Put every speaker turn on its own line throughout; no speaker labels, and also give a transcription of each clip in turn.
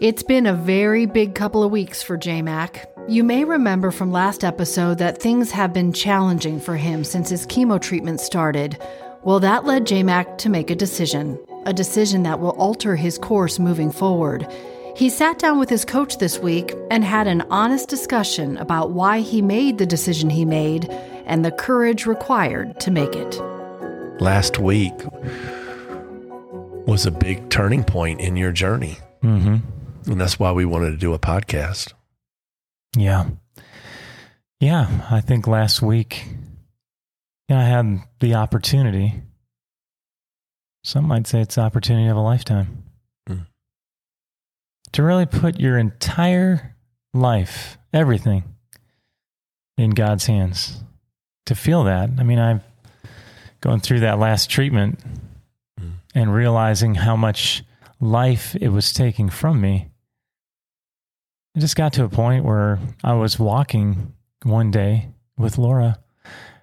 It's been a very big couple of weeks for JMac. You may remember from last episode that things have been challenging for him since his chemo treatment started. Well, that led JMac to make a decision, a decision that will alter his course moving forward. He sat down with his coach this week and had an honest discussion about why he made the decision he made and the courage required to make it.
Last week was a big turning point in your journey.
Mm-hmm.
And that's why we wanted to do a podcast.
Yeah. Yeah. I think last week I had the opportunity. Some might say it's the opportunity of a lifetime.
Mm.
To really put your entire life, everything, in God's hands. To feel that. I mean, I've going through that last treatment
Mm.
and realizing how much life it was taking from me. It just got to a point where I was walking one day with Laura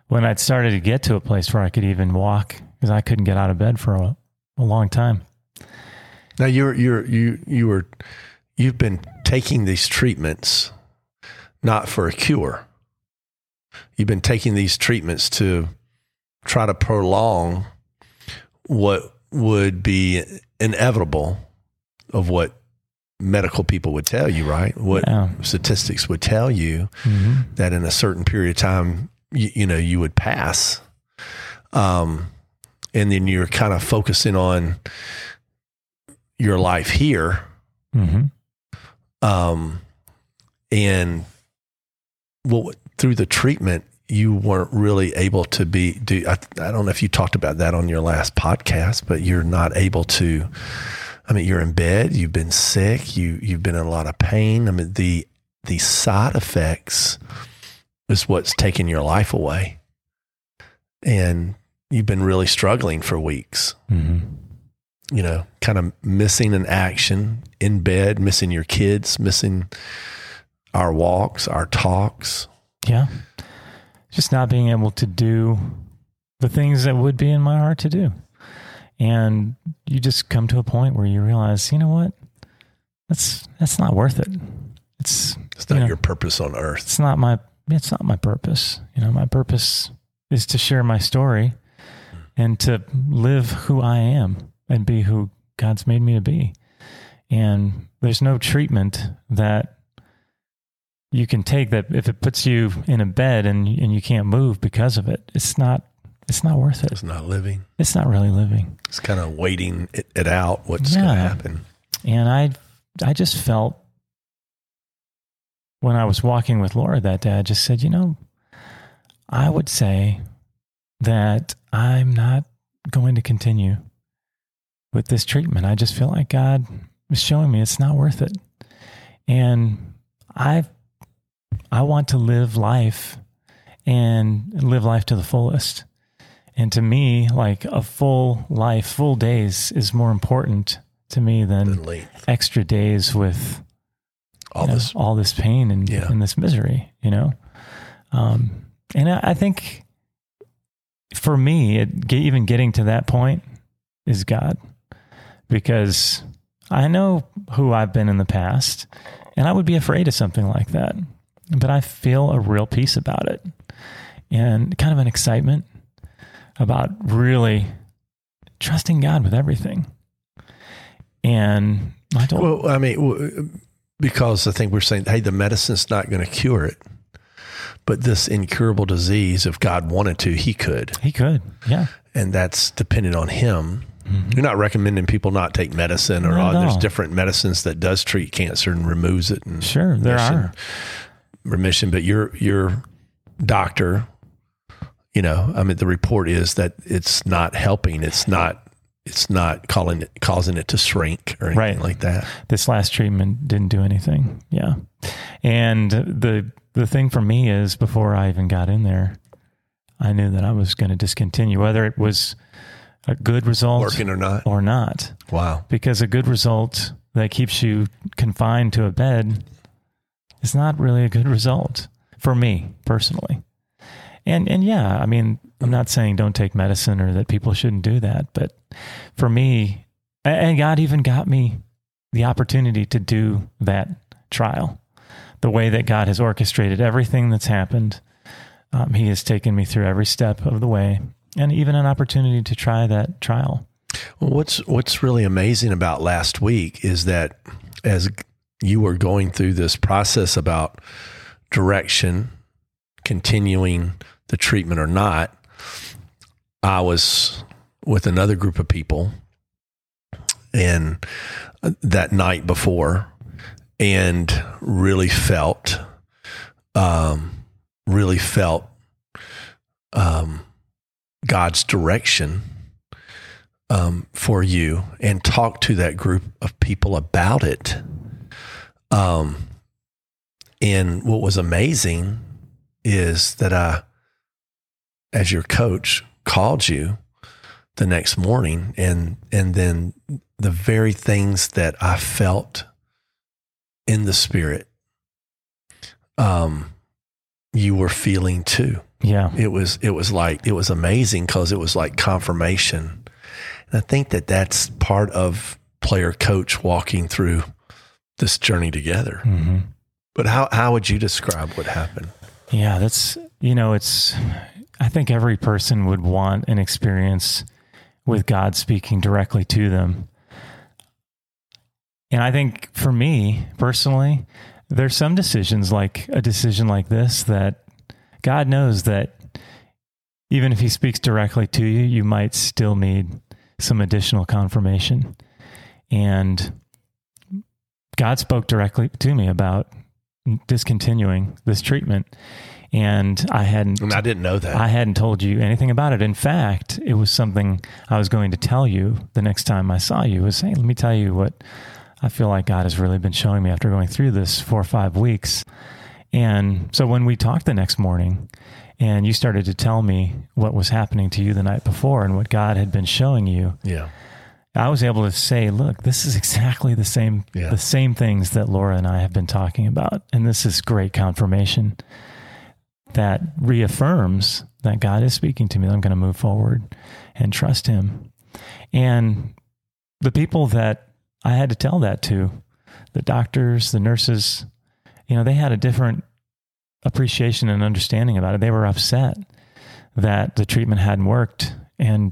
when I'd started to get to a place where I could even walk because I couldn't get out of bed for a, a long time.
Now you're you're you you were you've been taking these treatments not for a cure. You've been taking these treatments to try to prolong what would be inevitable of what medical people would tell you, right? What
Yeah.
statistics would tell you
Mm-hmm.
that in a certain period of time, you, you know, you would pass. Um, and then you're kind of focusing on your life here.
Mm-hmm.
Um, and well, through the treatment, you weren't really able to be, do, I, I don't know if you talked about that on your last podcast, but you're not able to, I mean, you're in bed, you've been sick, you, you've been in a lot of pain. I mean, the, the side effects is what's taking your life away. And you've been really struggling for weeks
Mm-hmm.
you know, kind of missing an action in bed, missing your kids, missing our walks, our talks.
Yeah. Just not being able to do the things that would be in my heart to do. And you just come to a point where you realize, you know what? That's that's not worth it. It's
It's not
you know,
your purpose on earth.
it's not my it's not my purpose. You know, my purpose is to share my story and to live who I am and be who God's made me to be. And there's no treatment that you can take that if it puts you in a bed and and you can't move because of it, it's not it's not worth it.
It's not living.
It's not really living.
It's kind of waiting it, it out. What's going to happen?
And I I just felt when I was walking with Laura that day, I just said, you know, I would say that I'm not going to continue with this treatment. I just feel like God is showing me it's not worth it. And I I want to live life and live life to the fullest. And to me, like a full life, full days is more important to me than extra days with
all
know,
this.
all this pain and,
Yeah.
and this misery, you know? Um, and I, I think for me, it, even getting to that point is God because I know who I've been in the past and I would be afraid of something like that. But I feel a real peace about it and kind of an excitement about really trusting God with everything. And I told
Well, I mean, because I think we're saying, hey, the medicine's not going to cure it. But this incurable disease, if God wanted to, he could.
he could, yeah.
And that's dependent on him.
Mhm.
You're not recommending people not take medicine or there's different medicines that does treat cancer and removes it and
Sure, there
remission,
are.
remission. But your your doctor, you know, I mean, the report is that it's not helping. It's not. It's not calling it causing it to shrink or anything
Right.
like that.
This last treatment didn't do anything. Yeah. And the the thing for me is before I even got in there, I knew that I was going to discontinue, whether it was a good result
Working or not.
or not.
Wow.
Because a good result that keeps you confined to a bed is not really a good result for me personally. And and yeah, I mean, I'm not saying don't take medicine or that people shouldn't do that, but for me, and God even got me the opportunity to do that trial. The way that God has orchestrated everything that's happened, um, He has taken me through every step of the way, and even an opportunity to try that trial.
Well, what's what's really amazing about last week is that as you were going through this process about direction, continuing the treatment or not, I was with another group of people and uh, that night before and really felt um, really felt um, God's direction um, for you and talked to that group of people about it. Um, and what was amazing is that I, as your coach, called you the next morning, and and then the very things that I felt in the spirit, um, you were feeling too.
Yeah,
It was it was like it was amazing because it was like confirmation. And I think that that's part of player coach walking through this journey together.
hmm
But how how would you describe what happened?
yeah. That's you know, it's. I think every person would want an experience with God speaking directly to them. And I think for me personally, there's some decisions like a decision like this that God knows that even if he speaks directly to you, you might still need some additional confirmation. And God spoke directly to me about discontinuing this treatment. And I hadn't
And I didn't know that.
I hadn't told you anything about it. In fact, it was something I was going to tell you the next time I saw you was, hey, let me tell you what I feel like God has really been showing me after going through this four or five weeks. And so when we talked the next morning and you started to tell me what was happening to you the night before and what God had been showing you,
yeah.
I was able to say, look, this is exactly the same
Yeah.
the same things that Laura and I have been talking about. And this is great confirmation that reaffirms that God is speaking to me. I'm going to move forward and trust him. And the people that I had to tell that to, the doctors, the nurses, you know, they had a different appreciation and understanding about it. They were upset that the treatment hadn't worked and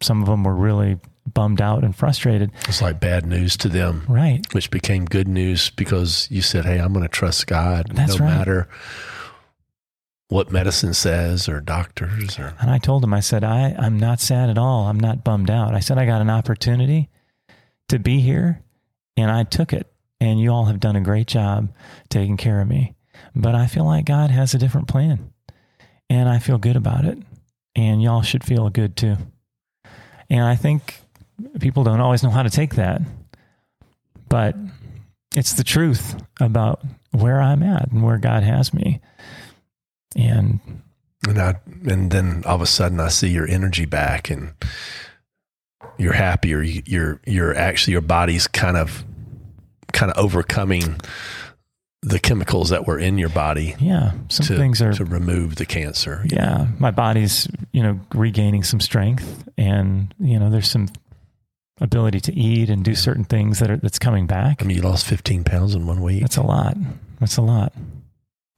some of them were really bummed out and frustrated.
It's like bad news to them,
Right.
which became good news because you said, Hey, I'm going to trust God
That's
no
right.
matter what medicine says or doctors or
And I told him, I said, I, I'm not sad at all. I'm not bummed out. I said, I got an opportunity to be here and I took it. And you all have done a great job taking care of me. But I feel like God has a different plan and I feel good about it. And y'all should feel good too. And I think people don't always know how to take that. But it's the truth about where I'm at and where God has me. And
And I, and then all of a sudden I see your energy back and you're happier. You- You're, you're actually, your body's kind of, kind of overcoming the chemicals that were in your body
yeah, some
to,
things are
to remove the cancer.
yeah my body's you know regaining some strength and you know there's some ability to eat and do certain things that are that's coming back
I mean, you lost 15 pounds in one week.
that's a lot that's a lot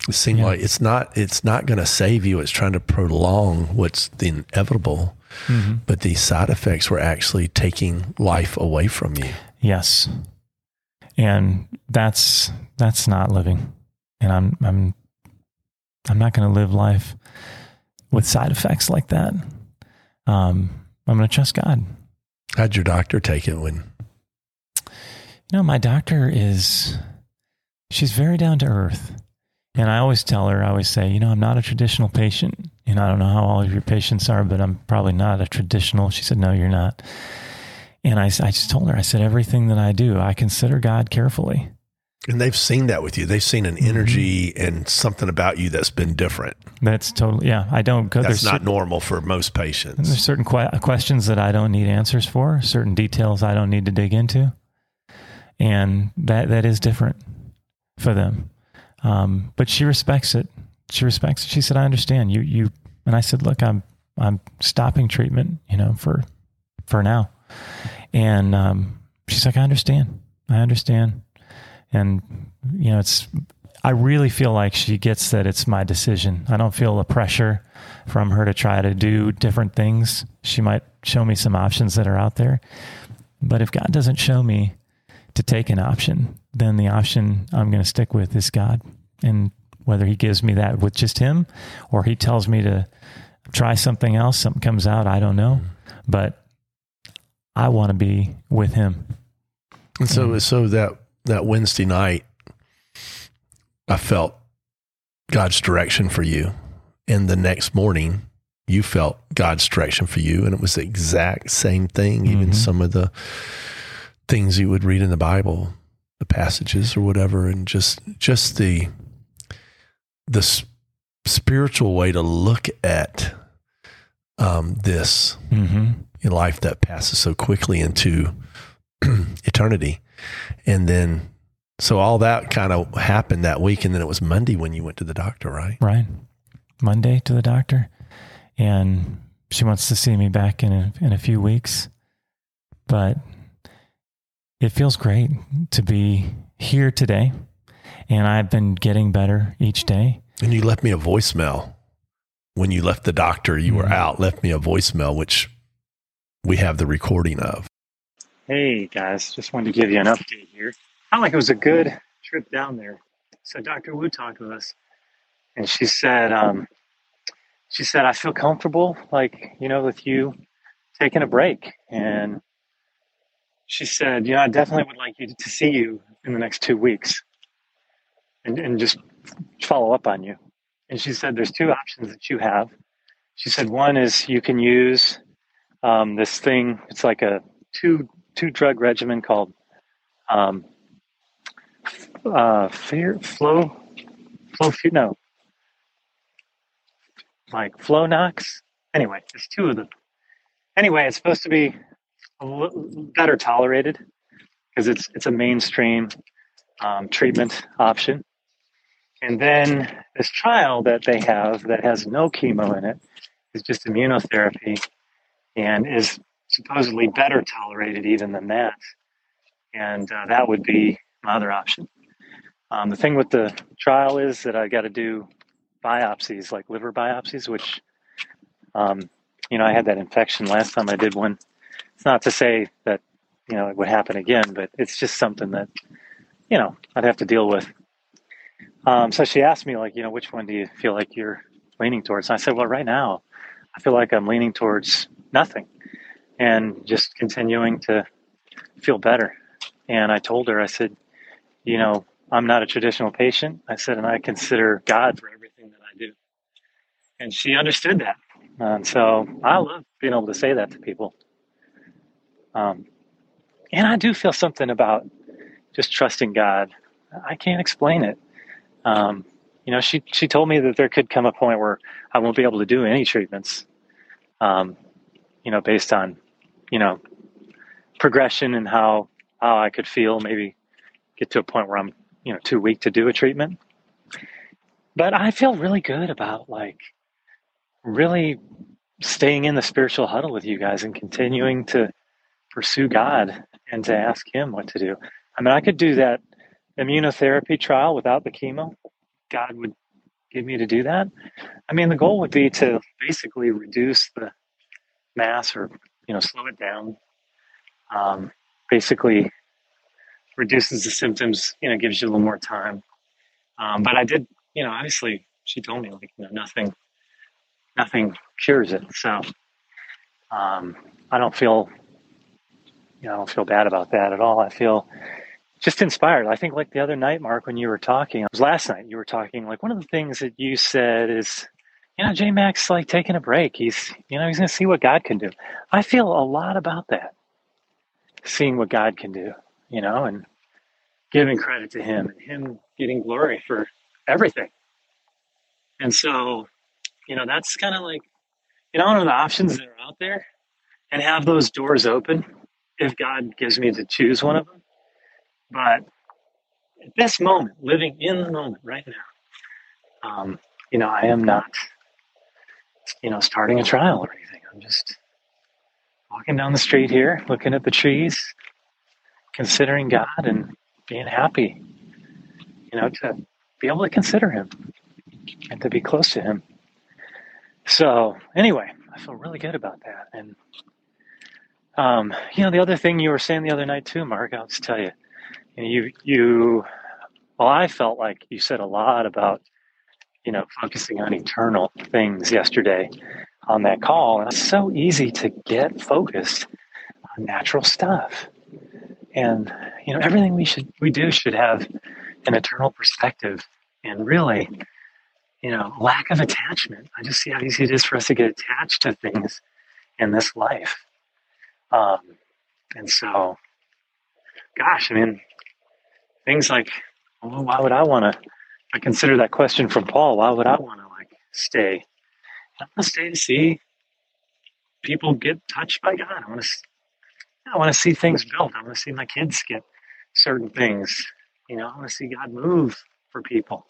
It seemed
Yeah.
like it's not, it's not going to save you. It's trying to prolong what's the inevitable, but these side effects were actually taking life away from you.
yes and that's that's not living and i'm i'm i'm not going to live life with side effects like that um i'm going to trust god
How'd your doctor take it when,
You know, my doctor is, she's very down to earth. And I always tell her, I always say, you know, I'm not a traditional patient. And I don't know how all of your patients are, but I'm probably not a traditional. She said, no, you're not. And I just told her, I said, everything that I do, I consider God carefully.
and they've seen that with you. They've seen an mm-hmm. energy and something about you that's been different.
That's totally, yeah, I don't go,
That's
there's,
not normal for most patients.
there's certain que- questions that I don't need answers for, certain details I don't need to dig into. And that, that is different for them. Um, but she respects it. She respects it. She said, I understand you, you, and I said, look, I'm, I'm stopping treatment, you know, for, for now. And, um, she's like, I understand.
I understand. And, you know, it's, I really feel like she gets that it's my decision. I don't feel the pressure from her to try to do different things. She might show me some options that are out there. But if God doesn't show me to take an option, then the option I'm going to stick with is God. And whether He gives me that with just Him or He tells me to try something else, something comes out, I don't know. But I want to be with Him.
And so, so that that Wednesday night, I felt God's direction for you, and the next morning, you felt God's direction for you, and it was the exact same thing. Even
Mhm.
some of the things you would read in the Bible, the passages or whatever, and just just the the s- spiritual way to look at um, this
hmm
in life that passes so quickly into eternity. And then, so all that kind of happened that week. And then it was Monday when you went to the doctor, right?
Right. Monday to the doctor. And she wants to see me back in a, in a few weeks. But it feels great to be here today. And I've been getting better each day.
And you left me a voicemail when you left the doctor. You were
Mhm.
out, left me a voicemail, which we have the recording of.
Hey guys, just wanted to give you an update here. Felt like it was a good trip down there. So Dr. Wu talked with us, and she said, um, she said I feel comfortable, like you know, with you taking a break, and she said, you know, I definitely would like you to see you in the next two weeks, and and just follow up on you. And she said, there's two options that you have. She said one is you can use um, this thing. It's like a two two drug regimen called um, uh, fear flow flow no like flow Flonox. Anyway, there's two of them. Anyway, it's supposed to be better tolerated because it's it's a mainstream um, treatment option. And then this trial that they have that has no chemo in it is just immunotherapy and is supposedly better tolerated even than that. And uh, that would be my other option. Um, the thing with the trial is that I got to do biopsies, like liver biopsies, which, um, you know, I had that infection last time I did one. It's not to say that, you know, it would happen again, but it's just something that, you know, I'd have to deal with. Um, so she asked me, like, you know, which one do you feel like you're leaning towards? And I said, well, right now, I feel like I'm leaning towards nothing and just continuing to feel better. And I told her, I said, you know, I'm not a traditional patient. I said, and I consider God for everything that I do. And she understood that. And so I love being able to say that to people. Um, and I do feel something about just trusting God. I can't explain it. Um, you know, she, she told me that there could come a point where I won't be able to do any treatments, um, you know, based on, you know, progression and how, how I could feel, maybe get to a point where I'm, you know, too weak to do a treatment. But I feel really good about like really staying in the spiritual huddle with you guys and continuing to pursue God and to ask Him what to do. I mean, I could do that immunotherapy trial without the chemo. God would give me to do that. I mean, the goal would be to basically reduce the mass or, you know, slow it down. Um, basically reduces the symptoms, you know, gives you a little more time. Um, but I did, you know, obviously she told me like, you know, nothing, nothing cures it. So um, I don't feel, you know, I don't feel bad about that at all. I feel just inspired. I think like the other night, Mark, when you were talking, it was last night, you were talking, like one of the things that you said is, you know, J Mac's like taking a break. He's, you know, he's going to see what God can do. I feel a lot about that, seeing what God can do, you know, and giving credit to Him and Him getting glory for everything. And so, you know, that's kind of like, you know, one of the options that are out there and have those doors open if God gives me to choose one of them. But at this moment, living in the moment right now, um, you know, I am not, you know, starting a trial or anything. I'm just walking down the street here, looking at the trees, considering God and being happy, you know, to be able to consider Him and to be close to Him. So, anyway, I feel really good about that. And, um, you know, the other thing you were saying the other night too, Mark, I'll just tell you, you, you, well, I felt like you said a lot about, you know, focusing on eternal things yesterday on that call. And it's so easy to get focused on natural stuff. And, you know, everything we should, we do should have an eternal perspective and really, you know, lack of attachment. I just see how easy it is for us to get attached to things in this life. Um, and so, gosh, I mean, things like, well, why would I want to? I consider that question from Paul. Why would I want to like stay? I want to stay to see people get touched by God. I want to. I want to see things built. I want to see my kids get certain things. You know, I want to see God move for people,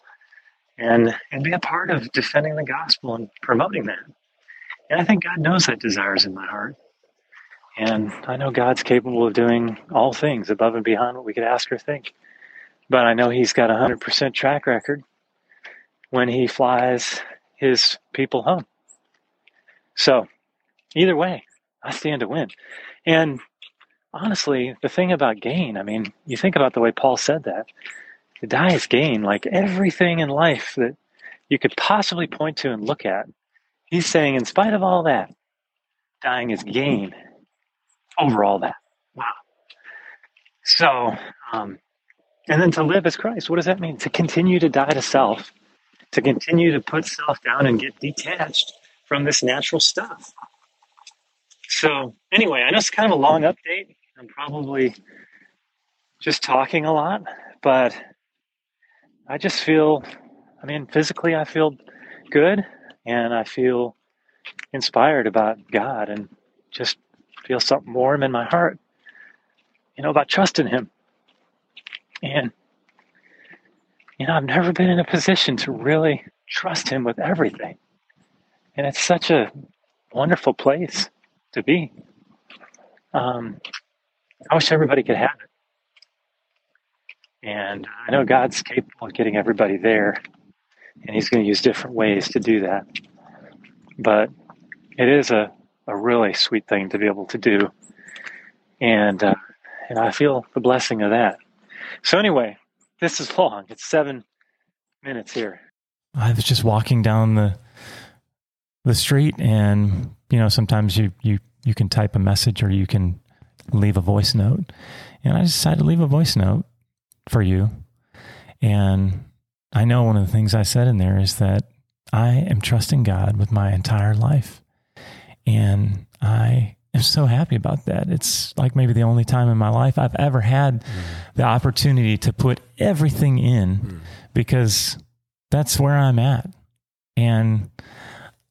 and and be a part of defending the gospel and promoting that. And I think God knows that desires in my heart. And I know God's capable of doing all things above and beyond what we could ask or think. But I know He's got a 100% track record when He flies His people home. So, either way, I stand to win. And honestly, the thing about gain, I mean, you think about the way Paul said that to die is gain. Like everything in life that you could possibly point to and look at, he's saying, in spite of all that, dying is gain over all that. Wow. So, um, and then to live as Christ, what does that mean? To continue to die to self, to continue to put self down and get detached from this natural stuff. So, anyway, I know it's kind of a long update. I'm probably just talking a lot, but I just feel, I mean, physically, I feel good and I feel inspired about God and just feel something warm in my heart, you know, about trusting Him. And, you know, I've never been in a position to really trust Him with everything. And it's such a wonderful place to be. Um, I wish everybody could have it. And I know God's capable of getting everybody there, and He's going to use different ways to do that. But it is a, a really sweet thing to be able to do. And, uh, and I feel the blessing of that. So, anyway, this is long. It's seven minutes here.
I was just walking down the the street, and you know, sometimes you you you can type a message or you can leave a voice note, and I decided to leave a voice note for you. And I know one of the things I said in there is that I am trusting God with my entire life, and I am so happy about that. It's like maybe the only time in my life I've ever had mm. the opportunity to put everything in mm. because that's where I'm at. And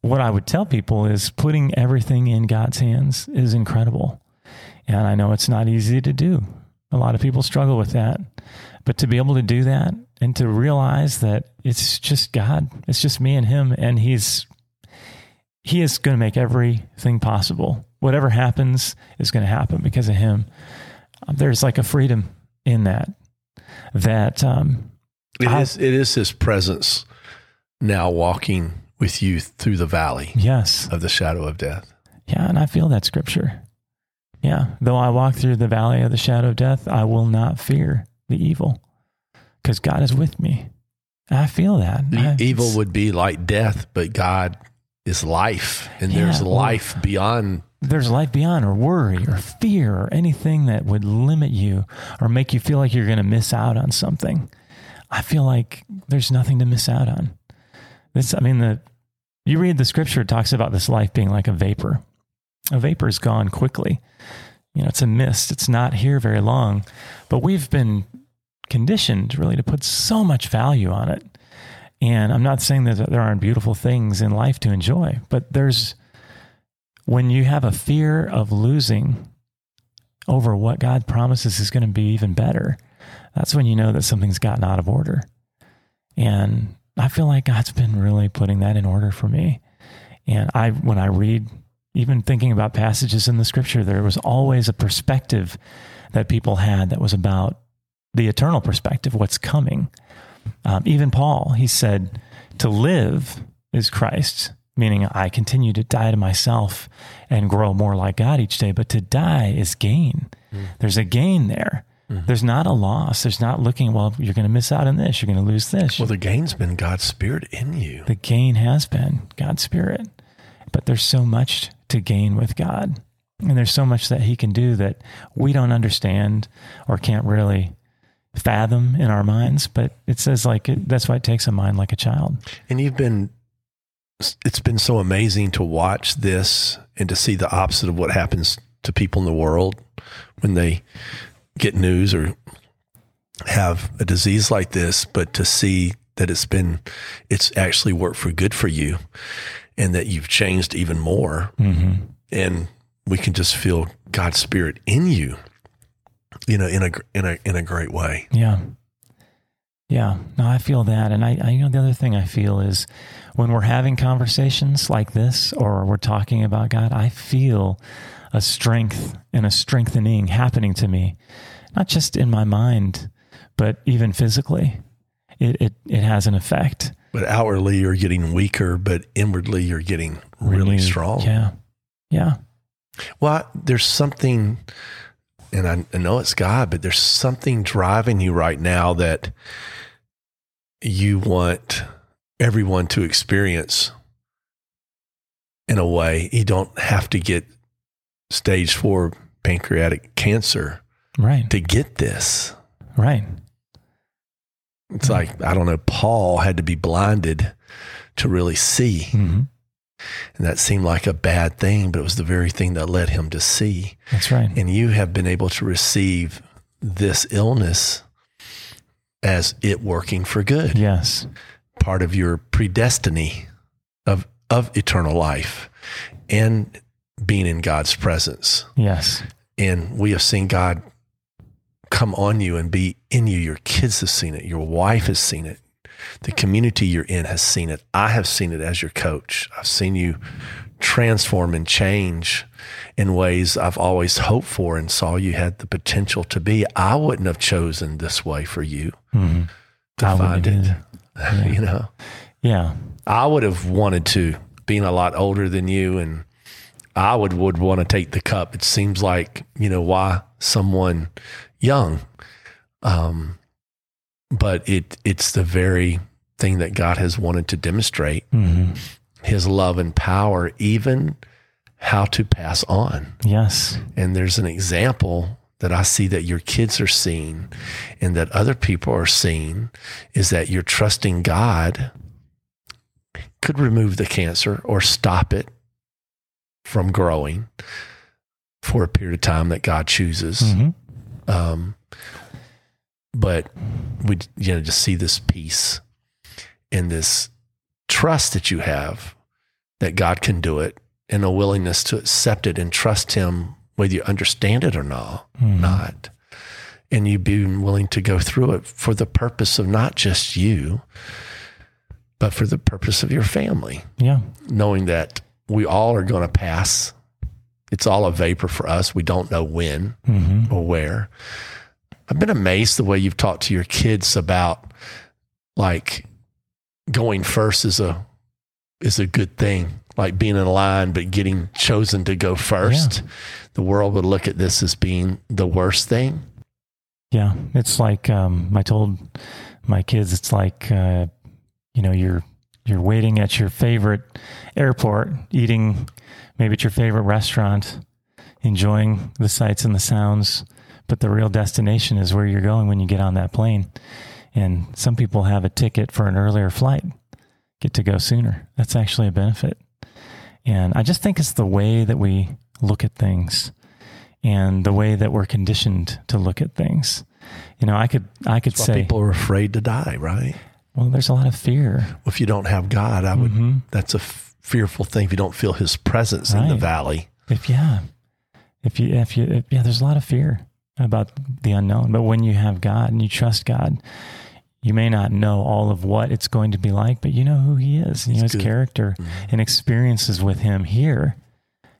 what I would tell people is putting everything in God's hands is incredible. And I know it's not easy to do. A lot of people struggle with that. But to be able to do that and to realize that it's just God, it's just me and Him, and He's He is going to make everything possible. Whatever happens is going to happen because of Him. Um, there's like a freedom in that. That um,
it is, it is His presence now walking with you through the valley
yes
of the shadow of death
yeah and i feel that scripture yeah though i walk through the valley of the shadow of death i will not fear the evil because god is with me i feel that
I, evil would be like death but god is life and yeah, there's life well, beyond
there's life beyond or worry or fear or anything that would limit you or make you feel like you're going to miss out on something i feel like there's nothing to miss out on this, I mean, the you read the scripture, it talks about this life being like a vapor. A vapor is gone quickly. You know, it's a mist. It's not here very long. But we've been conditioned really to put so much value on it. And I'm not saying that there aren't beautiful things in life to enjoy, but there's when you have a fear of losing over what God promises is going to be even better, that's when you know that something's gotten out of order. And I feel like God's been really putting that in order for me. And I, when I read
even thinking about passages in the scripture, there was always a perspective that people had that was about the eternal perspective, what's coming. Um, even Paul, he said, to live is Christ, meaning I continue to die to myself and grow more like God each day, but to die is gain. Mm. There's a gain there. Mm-hmm. There's not a loss. There's not looking, well, you're going to miss out on this. You're going to lose this.
Well, the gain's been God's Spirit in you.
The gain has been God's Spirit. But there's so much to gain with God. And there's so much that He can do that we don't understand or can't really fathom in our minds. But it says, like, it, that's why it takes a mind like a child.
And you've been, it's been so amazing to watch this and to see the opposite of what happens to people in the world when they get news or have a disease like this, but to see that it's been, it's actually worked for good for you and that you've changed even more. Mm-hmm. And we can just feel God's spirit in you, you know, in a, in a, in a great way.
Yeah. Yeah, no, I feel that. And I, I, you know, the other thing I feel is when we're having conversations like this or we're talking about God, I feel a strength and a strengthening happening to me, not just in my mind, but even physically. It, it, it has an effect.
But outwardly, you're getting weaker, but inwardly, you're getting really Renewed. strong.
Yeah. Yeah.
Well, there's something, and I, I know it's God, but there's something driving you right now that you want everyone to experience in a way. You don't have to get stage four pancreatic cancer
right
to get this
right
it's mm-hmm. like i don't know paul had to be blinded to really see mm-hmm. And that seemed like a bad thing but it was the very thing that led him to see
that's right
and you have been able to receive this illness as it working for good
yes
part of your predestiny of of eternal life and being in God's presence.
Yes.
And we have seen God come on you and be in you. Your kids have seen it. Your wife has seen it. The community you're in has seen it. I have seen it as your coach. I've seen you transform and change in ways I've always hoped for and saw you had the potential to be. I wouldn't have chosen this way for you mm-hmm. to I find it. Yeah. you know?
Yeah.
I would have wanted to, being a lot older than you and I would would want to take the cup. It seems like you know why someone young, um, but it it's the very thing that God has wanted to demonstrate mm-hmm. His love and power, even how to pass on.
Yes,
and there's an example that I see that your kids are seeing, and that other people are seeing, is that you're trusting God could remove the cancer or stop it from growing for a period of time that God chooses. Mm-hmm. Um, but we, you know, just see this peace and this trust that you have that God can do it and a willingness to accept it and trust Him whether you understand it or not. Mm-hmm. Not. And you being willing to go through it for the purpose of not just you, but for the purpose of your family.
Yeah.
Knowing that we all are going to pass. It's all a vapor for us. We don't know when mm-hmm. or where. I've been amazed the way you've talked to your kids about like going first is a is a good thing. Like being in line, but getting chosen to go first. Yeah. The world would look at this as being the worst thing.
Yeah, it's like um, I told my kids. It's like uh, you know you're you're waiting at your favorite airport, eating maybe at your favorite restaurant, enjoying the sights and the sounds, but the real destination is where you're going when you get on that plane. And some people have a ticket for an earlier flight, get to go sooner. That's actually a benefit. And I just think it's the way that we look at things and the way that we're conditioned to look at things. You know, I could I could say
people are afraid to die, right?
Well, there's a lot of fear.
Well, if you don't have God, I would. Mm-hmm. That's a f- fearful thing. If you don't feel His presence right. in the valley,
if yeah, if you if you if, yeah, there's a lot of fear about the unknown. But when you have God and you trust God, you may not know all of what it's going to be like, but you know who He is. You know His good. character mm-hmm. and experiences with Him here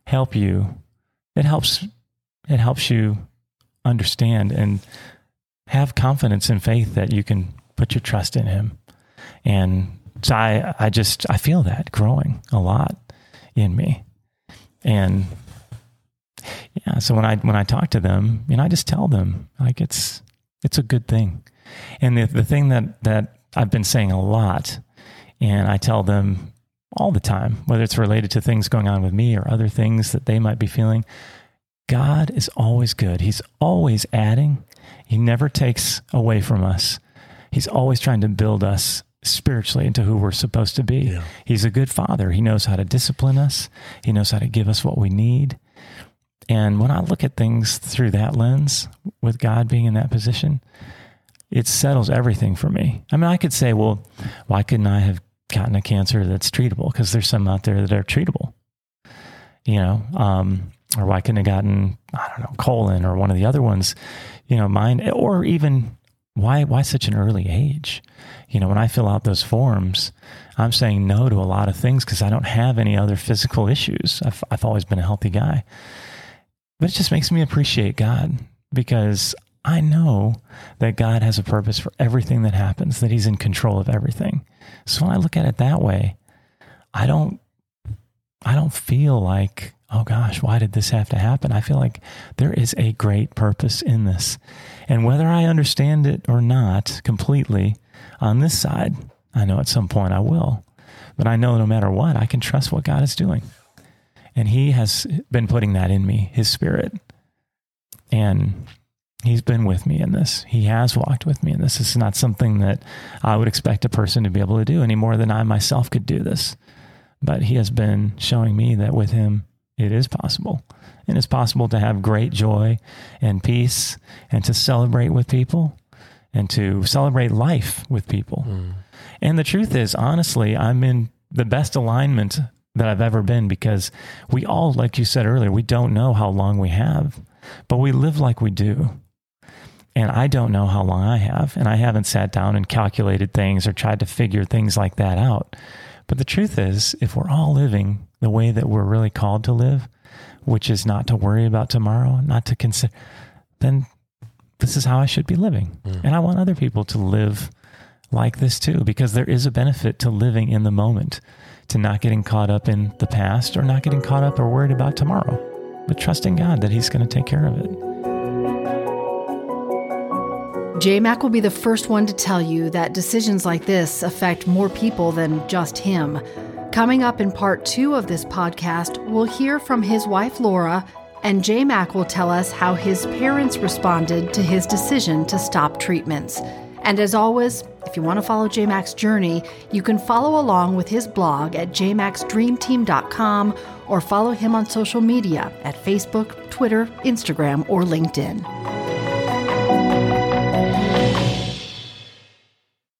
help you. It helps. It helps you understand and have confidence and faith that you can put your trust in Him. And so I, I just I feel that growing a lot in me, and yeah. So when I when I talk to them, you know, I just tell them like it's it's a good thing. And the the thing that that I've been saying a lot, and I tell them all the time, whether it's related to things going on with me or other things that they might be feeling. God is always good. He's always adding. He never takes away from us. He's always trying to build us spiritually into who we're supposed to be. Yeah. He's a good father. He knows how to discipline us. He knows how to give us what we need. And when I look at things through that lens, with God being in that position, it settles everything for me. I mean, I could say, well, why couldn't I have gotten a cancer that's treatable? Because there's some out there that are treatable, you know, um, or why couldn't I have gotten, I don't know, colon or one of the other ones, you know, mine, or even why, why such an early age? You know, when I fill out those forms, I'm saying no to a lot of things because I don't have any other physical issues. I've, I've always been a healthy guy. But it just makes me appreciate God because I know that God has a purpose for everything that happens, that He's in control of everything. So when I look at it that way, I don't I don't feel like, oh gosh, why did this have to happen? I feel like there is a great purpose in this. And whether I understand it or not completely on this side, I know at some point I will. But I know no matter what, I can trust what God is doing. And he has been putting that in me, his spirit. And he's been with me in this. He has walked with me in this. This is not something that I would expect a person to be able to do any more than I myself could do this. But he has been showing me that with him, it is possible. And it's possible to have great joy and peace and to celebrate with people and to celebrate life with people. Mm. And the truth is, honestly, I'm in the best alignment that I've ever been because we all, like you said earlier, we don't know how long we have, but we live like we do. And I don't know how long I have. And I haven't sat down and calculated things or tried to figure things like that out. But the truth is, if we're all living the way that we're really called to live, which is not to worry about tomorrow, not to consider, then this is how I should be living. Mm. And I want other people to live like this too, because there is a benefit to living in the moment to not getting caught up in the past or not getting caught up or worried about tomorrow, but trusting God that He's going to take care of it.
JMac will be the first one to tell you that decisions like this affect more people than just him. Coming up in part two of this podcast, we'll hear from his wife Laura, and JMac will tell us how his parents responded to his decision to stop treatments. And as always, if you want to follow JMac's journey, you can follow along with his blog at jmaxdreamteam.com or follow him on social media at Facebook, Twitter, Instagram, or LinkedIn.